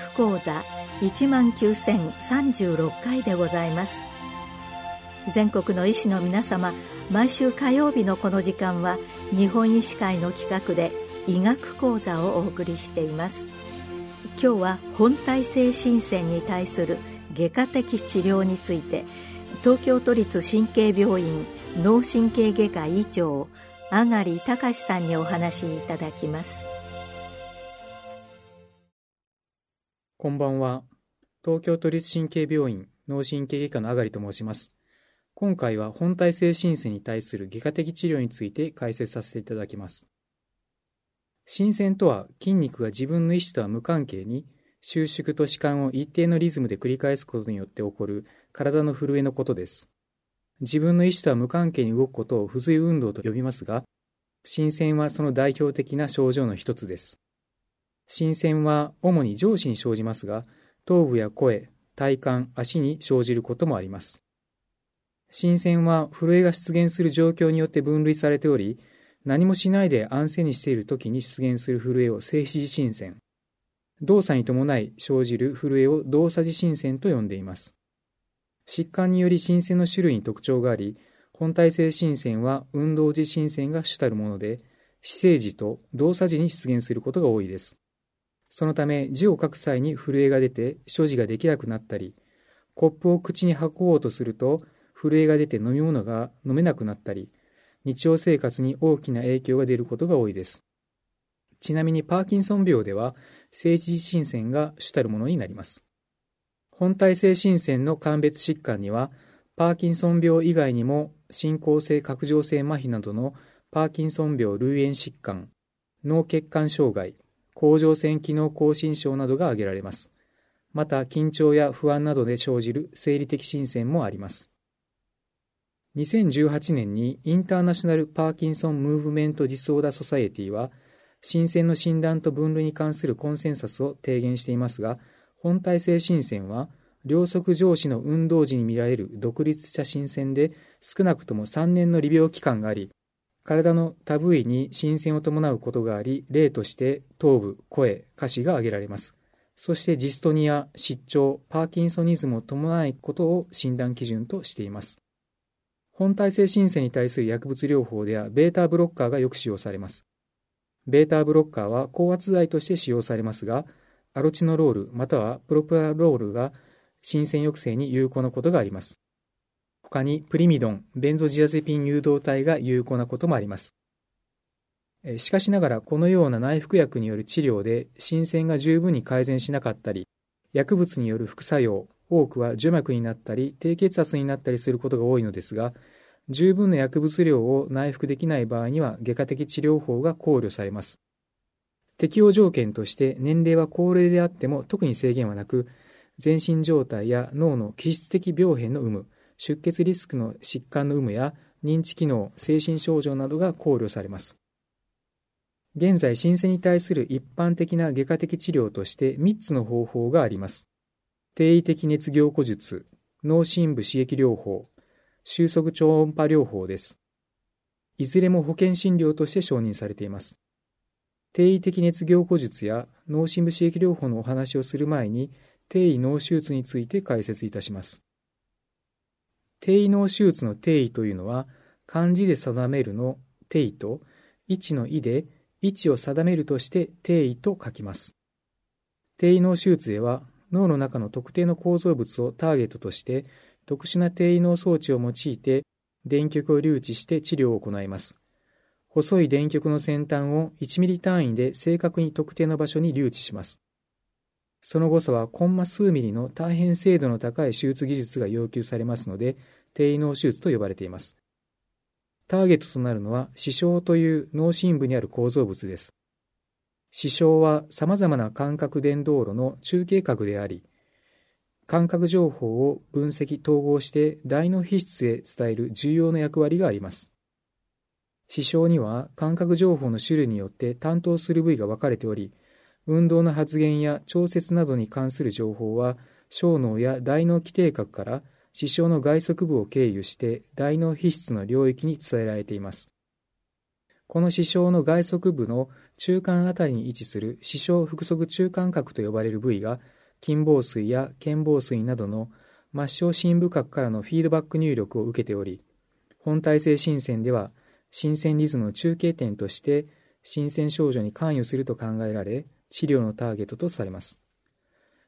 学講座19,036回でございます。全国の医師の皆様毎週火曜日のこの時間は日本医師会の企画で医学講座をお送りしています。今日は本体性新鮮に対する外科的治療について東京都立神経病院脳神経外科医長あがり隆さんにお話しいただきます。こんばんは東京都立神経病院脳神経外科のあがりと申します今回は本体性新鮮に対する外科的治療について解説させていただきます新鮮とは筋肉が自分の意思とは無関係に収縮と弛緩を一定のリズムで繰り返すことによって起こる体の震えのことです。自分の意思とは無関係に動くことを不随運動と呼びますが、新鮮はその代表的な症状の一つです。新鮮は主に上肢に生じますが、頭部や声、体幹、足に生じることもあります。新鮮は震えが出現する状況によって分類されており、何もしないで安静にしている時に出現する震えを静止新鮮、動作に伴い生じる震えを動作時新鮮と呼んでいます。疾患により新鮮の種類に特徴があり、本体性新鮮は運動時新鮮が主たるもので、姿勢時と動作時に出現することが多いです。そのため、字を書く際に震えが出て所持ができなくなったり、コップを口に運ぼうとすると震えが出て飲み物が飲めなくなったり、日常生活に大きな影響が出ることが多いです。ちなみにパーキンソン病では政治新鮮が主たるものになります。本体性新鮮の鑑別疾患には、パーキンソン病以外にも進行性拡張性麻痺などのパーキンソン病類炎疾患、脳血管障害、甲状腺機能亢進症などが挙げられます。また、緊張や不安などで生じる生理的新鮮もあります。2018年にインターナショナル・パーキンソン・ムーブメント・ディソーダー・ソサエティは、新鮮の診断と分類に関するコンセンサスを提言していますが、本体性新鮮は、両側上肢の運動時に見られる独立した新鮮で少なくとも3年の利病期間があり、体の他部位に新鮮を伴うことがあり、例として頭部、声、下肢が挙げられます。そしてジストニア、失調、パーキンソニズムを伴ないことを診断基準としています。本体性新鮮に対する薬物療法ではベータブロッカーがよく使用されます。ベータブロッカーは高圧剤として使用されますが、アロチノロールまたはプロプラロールが新鮮抑制に有効なことがあります。他にプリミドン、ベンゾジアゼピン誘導体が有効なこともあります。しかしながらこのような内服薬による治療で新鮮が十分に改善しなかったり、薬物による副作用、多くは除脈になったり低血圧になったりすることが多いのですが、十分な薬物量を内服できない場合には外科的治療法が考慮されます。適用条件として年齢は高齢であっても特に制限はなく、全身状態や脳の気質的病変の有無、出血リスクの疾患の有無や認知機能、精神症状などが考慮されます。現在、新生に対する一般的な外科的治療として3つの方法があります。定位的熱凝固術、脳深部刺激療法、収束超音波療法です。いずれも保険診療として承認されています。定位的熱凝固術や脳深部刺激療法のお話をする前に、定位脳手術について解説いたします。定位脳手術の定位というのは、漢字で定めるの定位と、位置の位で位置を定めるとして定位と書きます。定位脳手術では、脳の中の特定の構造物をターゲットとして特殊な低位脳装置を用いて電極を留置して治療を行います。細い電極の先端を1ミリ単位で正確に特定の場所に留置します。その誤差はコンマ数ミリの大変精度の高い手術技術が要求されますので、低位脳手術と呼ばれています。ターゲットとなるのは、視床という脳深部にある構造物です。視床は様々な感覚伝導路の中継核であり、感覚情報を分析統合して大脳皮質へ伝える重要な役割があります。視床には感覚情報の種類によって担当する部位が分かれており、運動の発現や調節などに関する情報は小脳や大脳基底核から視床の外側部を経由して大脳皮質の領域に伝えられています。この視床の外側部の中間あたりに位置する視床腹側中間核と呼ばれる部位が筋房水や腱房水などの末梢深部核からのフィードバック入力を受けており、本体性新鮮では新鮮リズムの中継点として新鮮症状に関与すると考えられ、治療のターゲットとされます。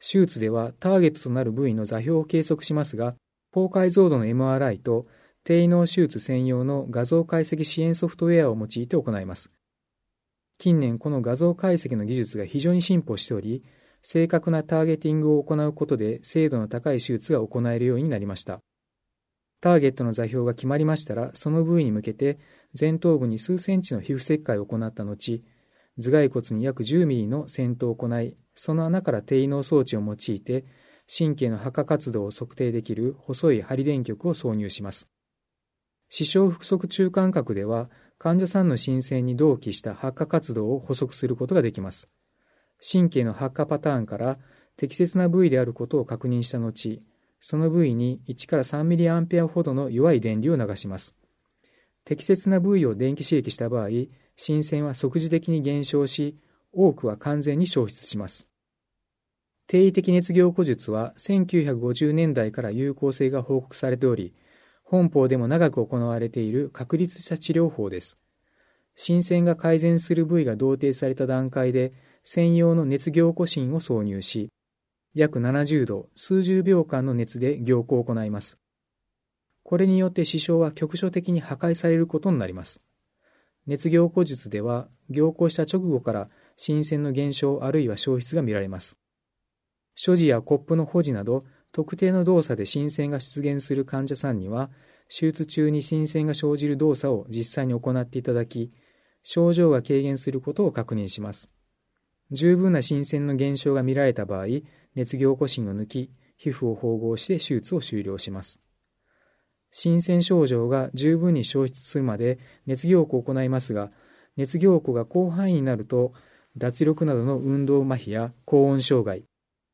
手術ではターゲットとなる部位の座標を計測しますが、高解像度の MRI と低脳手術専用の画像解析支援ソフトウェアを用いて行います。近年この画像解析の技術が非常に進歩しており、正確なターゲティングを行うことで精度の高い手術が行えるようになりました。ターゲットの座標が決まりましたら、その部位に向けて前頭部に数センチの皮膚切開を行った後、頭蓋骨に約10ミリの先頭を行い、その穴から低脳装置を用いて、神経の発火活動を測定できる細い針電極を挿入します。視床腹側中間核では、患者さんの申請に同期した発火活動を補足することができます。神経の発火パターンから適切な部位であることを確認した後、その部位に1から3ミリアンペアほどの弱い電流を流します。適切な部位を電気刺激した場合、新鮮は即時的に減少し、多くは完全に消失します。定位的熱凝固術は1950年代から有効性が報告されており、本邦でも長く行われている確立した治療法です。新鮮が改善する部位が同定された段階で、専用の熱凝固芯を挿入し、約70度、数十秒間の熱で凝固を行います。これによって支障は局所的に破壊されることになります。熱凝固術では、凝固した直後から新鮮の減少あるいは消失が見られます。所持やコップの保持など、特定の動作で新鮮が出現する患者さんには、手術中に新鮮が生じる動作を実際に行っていただき、症状が軽減することを確認します。十分な新鮮の減少が見られた場合、熱凝固芯を抜き、皮膚を縫合して手術を終了します。新鮮症状が十分に消失するまで熱凝固を行いますが、熱凝固が広範囲になると、脱力などの運動麻痺や高温障害、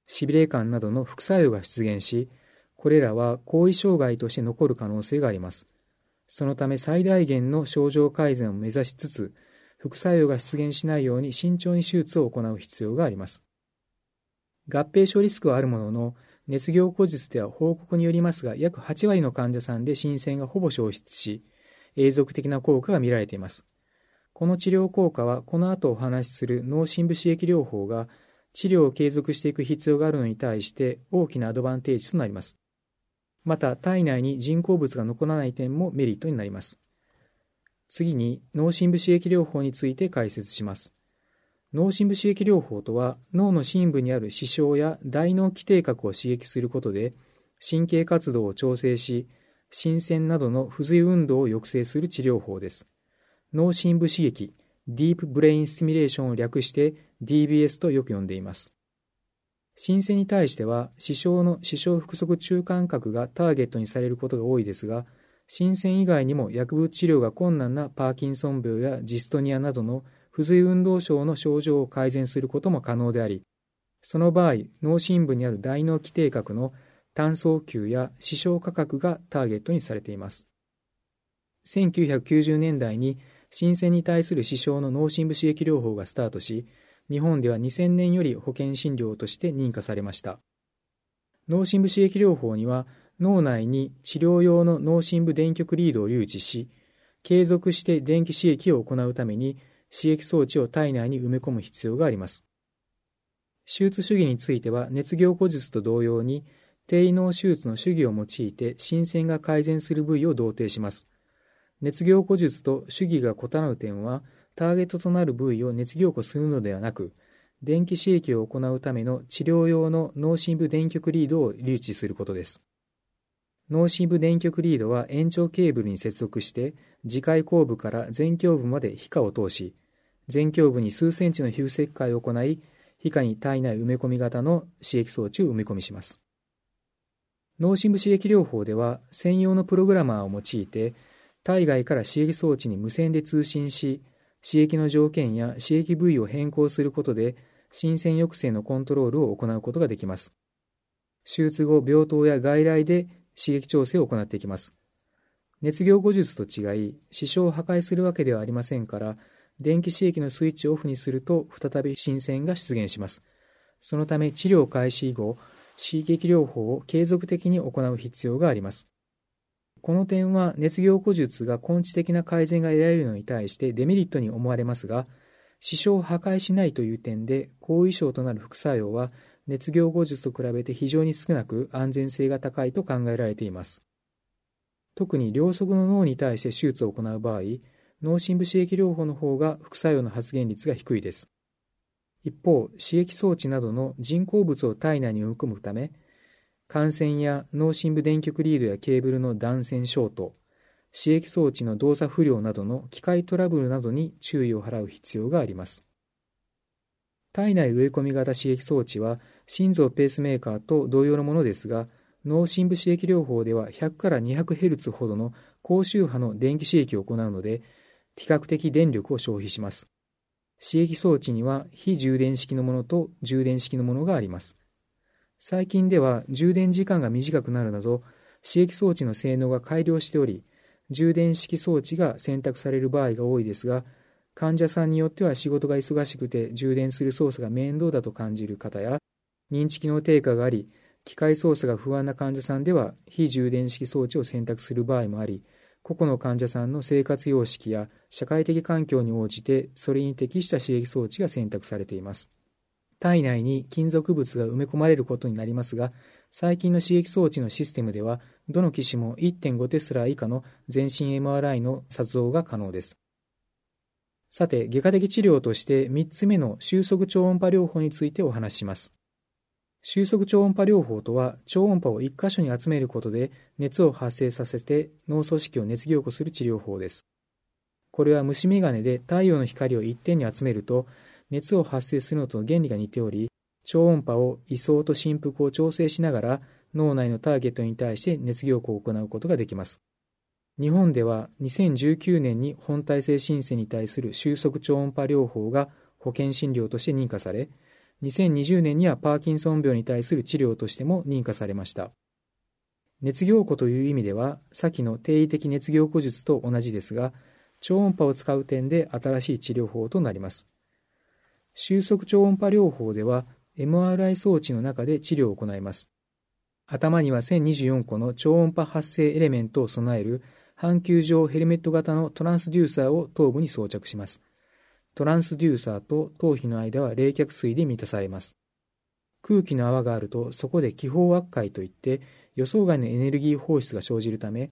しびれ感などの副作用が出現し、これらは後遺障害として残る可能性があります。そのため最大限の症状改善を目指しつつ、副作用が出現しないように慎重に手術を行う必要があります。合併症リスクはあるものの、熱凝固術では報告によりますが、約8割の患者さんで新鮮がほぼ消失し、永続的な効果が見られています。この治療効果は、この後お話しする脳深部刺激療法が治療を継続していく必要があるのに対して大きなアドバンテージとなります。また、体内に人工物が残らない点もメリットになります。次に、脳深部刺激療法について解説します。脳深部刺激療法とは、脳の深部にある視床や大脳基底核を刺激することで、神経活動を調整し、新鮮などの不随運動を抑制する治療法です。脳深部刺激、ディープブレインスティミュレーションを略して DBS とよく呼んでいます。新鮮に対しては、視床の視床腹側中間核がターゲットにされることが多いですが、新鮮以外にも薬物治療が困難なパーキンソン病やジストニアなどの不随運動症の症状を改善することも可能であり、その場合、脳深部にある大脳基底核の単層球や視床価格がターゲットにされています。1990年代に新鮮に対する支障の脳深部刺激療法がスタートし、日本では2000年より保険診療として認可されました。脳深部刺激療法には、脳内に治療用の脳深部電極リードを留置し、継続して電気刺激を行うために刺激装置を体内に埋め込む必要があります。手術主義については熱凝固術と同様に低脳手術の主義を用いて新鮮が改善する部位を同定します。熱凝固術と主義が異なる点はターゲットとなる部位を熱凝固するのではなく電気刺激を行うための治療用の脳深部電極リードを留置することです。脳深部電極リードは延長ケーブルに接続して次回後部から前胸部まで皮下を通し前胸部に数センチの皮膚切開を行い、皮下に体内埋め込み型の刺激装置を埋め込みします。脳深部刺激療法では専用のプログラマーを用いて、体外から刺激装置に無線で通信し、刺激の条件や刺激部位を変更することで、新鮮抑制のコントロールを行うことができます。手術後、病棟や外来で刺激調整を行っていきます。熱凝固術と違い、視床を破壊するわけではありませんから、電気刺激のスイッチをオフにすると再び新鮮が出現します。そのため治療開始以後、刺激療法を継続的に行う必要があります。この点は熱凝固術が根治的な改善が得られるのに対してデメリットに思われますが、視床を破壊しないという点で後遺症となる副作用は熱凝固術と比べて非常に少なく安全性が高いと考えられています。特に両側の脳に対して手術を行う場合、脳深部刺激療法の方が副作用の発現率が低いです。一方、刺激装置などの人工物を体内に含むため、感染や脳深部電極リードやケーブルの断線ショート、刺激装置の動作不良などの機械トラブルなどに注意を払う必要があります。体内植え込み型刺激装置は心臓ペースメーカーと同様のものですが、脳深部刺激療法では100から 200Hz ほどの高周波の電気刺激を行うので、比較的電力を消費します。刺激装置には非充電式のものと充電式のものがあります。最近では充電時間が短くなるなど刺激装置の性能が改良しており、充電式装置が選択される場合が多いですが、患者さんによっては仕事が忙しくて充電する操作が面倒だと感じる方や、認知機能低下があり、機械操作が不安な患者さんでは非充電式装置を選択する場合もあり、個々の患者さんの生活様式や社会的環境に応じてそれに適した刺激装置が選択されています。体内に金属物が埋め込まれることになりますが、最近の刺激装置のシステムでは、どの機種も1.5テスラ以下の全身 MRI の撮像が可能です。さて、外科的治療として3つ目の収束超音波療法についてお話しします。収束超音波療法とは、超音波を1箇所に集めることで熱を発生させて脳組織を熱凝固する治療法です。これは虫眼鏡で太陽の光を一点に集めると、熱を発生するのと原理が似ており、超音波を位相と振幅を調整しながら脳内のターゲットに対して熱凝固を行うことができます。日本では2019年に本体性申請に対する収束超音波療法が保険診療として認可され、2020年にはパーキンソン病に対する治療としても認可されました。熱凝固という意味では、先の定位的熱凝固術と同じですが、超音波を使う点で新しい治療法となります。収束超音波療法では、MRI 装置の中で治療を行います。頭には1024個の超音波発生エレメントを備える半球状ヘルメット型のトランスデューサーを頭部に装着します。トランスデューサーと頭皮の間は冷却水で満たされます。空気の泡があるとそこで気泡圧解といって予想外のエネルギー放出が生じるため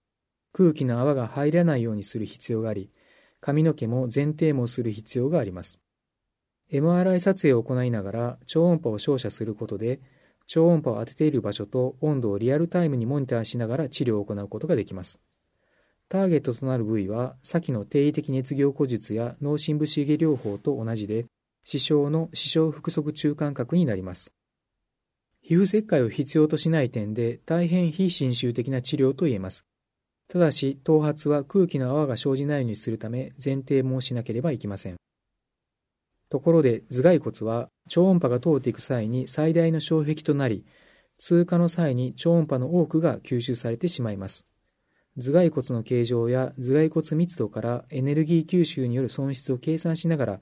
空気の泡が入らないようにする必要があり髪の毛も前提もする必要があります。MRI 撮影を行いながら超音波を照射することで超音波を当てている場所と温度をリアルタイムにモニターしながら治療を行うことができます。ターゲットとなる部位は、先の定位的熱凝固術や脳深部刺激療法と同じで、視床の視床腹側中間核になります。皮膚切開を必要としない点で大変非侵襲的な治療と言えます。ただし、頭髪は空気の泡が生じないようにするため、前提もしなければいけません。ところで、頭蓋骨は超音波が通っていく際に最大の障壁となり、通過の際に超音波の多くが吸収されてしまいます。頭蓋骨の形状や頭蓋骨密度からエネルギー吸収による損失を計算しながら、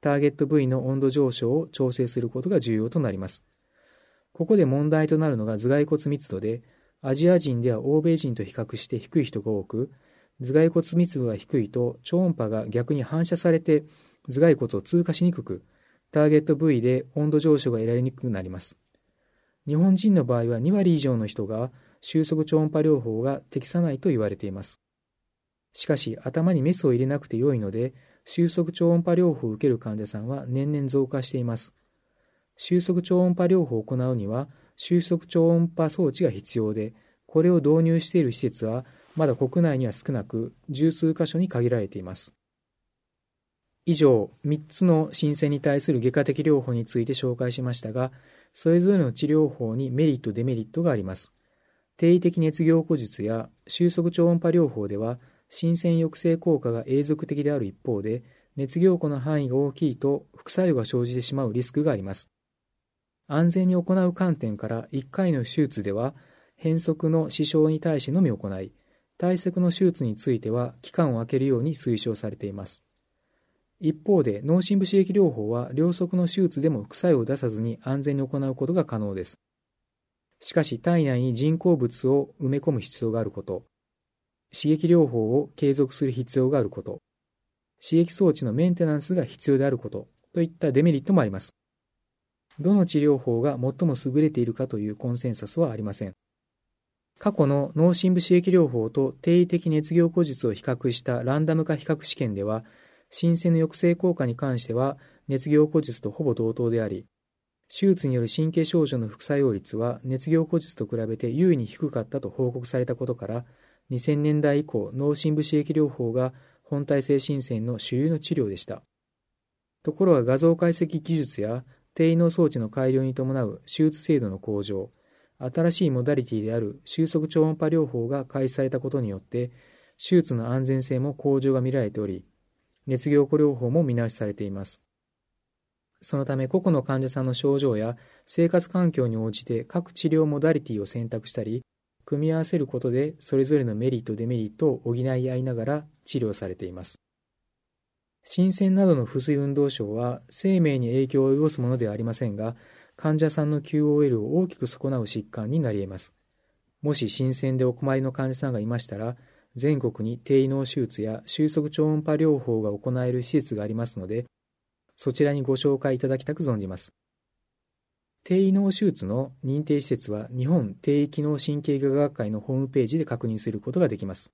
ターゲット部位の温度上昇を調整することが重要となります。ここで問題となるのが頭蓋骨密度で、アジア人では欧米人と比較して低い人が多く、頭蓋骨密度が低いと超音波が逆に反射されて頭蓋骨を通過しにくく、ターゲット部位で温度上昇が得られにくくなります。日本人の場合は2割以上の人が収束超音波療法が適さないと言われています。しかし、頭にメスを入れなくて良いので、収束超音波療法を受ける患者さんは年々増加しています。収束超音波療法を行うには、収束超音波装置が必要で、これを導入している施設は、まだ国内には少なく、十数箇所に限られています。以上、3つの申請に対する外科的療法について紹介しましたが、それぞれの治療法にメリット、デメリットがあります。定位的熱凝固術や収束超音波療法では新鮮抑制効果が永続的である一方で熱凝固の範囲が大きいと副作用が生じてしまうリスクがあります安全に行う観点から1回の手術では変則の支障に対してのみ行い対策の手術については期間を空けるように推奨されています。一方で脳深部刺激療法は両側の手術でも副作用を出さずに安全に行うことが可能です。しかし体内に人工物を埋め込む必要があること、刺激療法を継続する必要があること、刺激装置のメンテナンスが必要であることといったデメリットもあります。どの治療法が最も優れているかというコンセンサスはありません。過去の脳深部刺激療法と定位的熱凝固術を比較したランダム化比較試験では、新鮮の抑制効果に関しては熱凝固術とほぼ同等であり、手術による神経症状の副作用率は熱凝固術と比べて優位に低かったと報告されたことから、2000年代以降、脳深部刺激療法が本体性新鮮の主流の治療でした。ところが画像解析技術や低位脳装置の改良に伴う手術精度の向上、新しいモダリティである収束超音波療法が開始されたことによって、手術の安全性も向上が見られており、熱凝固療法も見直しされています。そのため個々の患者さんの症状や生活環境に応じて各治療モダリティを選択したり、組み合わせることでそれぞれのメリット、デメリットを補い合いながら治療されています。新鮮などの不随運動症は生命に影響を及ぼすものではありませんが、患者さんの QOL を大きく損なう疾患になり得ます。もし新鮮でお困りの患者さんがいましたら、全国に低位脳手術や収束超音波療法が行える施設がありますので、そちらにご紹介いただきたく存じます。低位脳手術の認定施設は日本低位機能神経外科学会のホームページで確認することができます。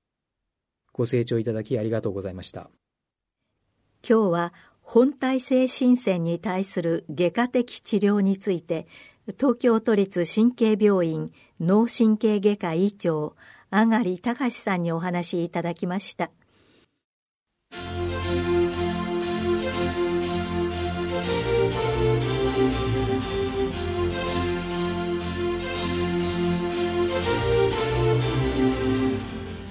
ご清聴いただきありがとうございました。今日は本体性新鮮に対する外科的治療について東京都立神経病院脳神経外科医長あがり隆さんにお話いただきました。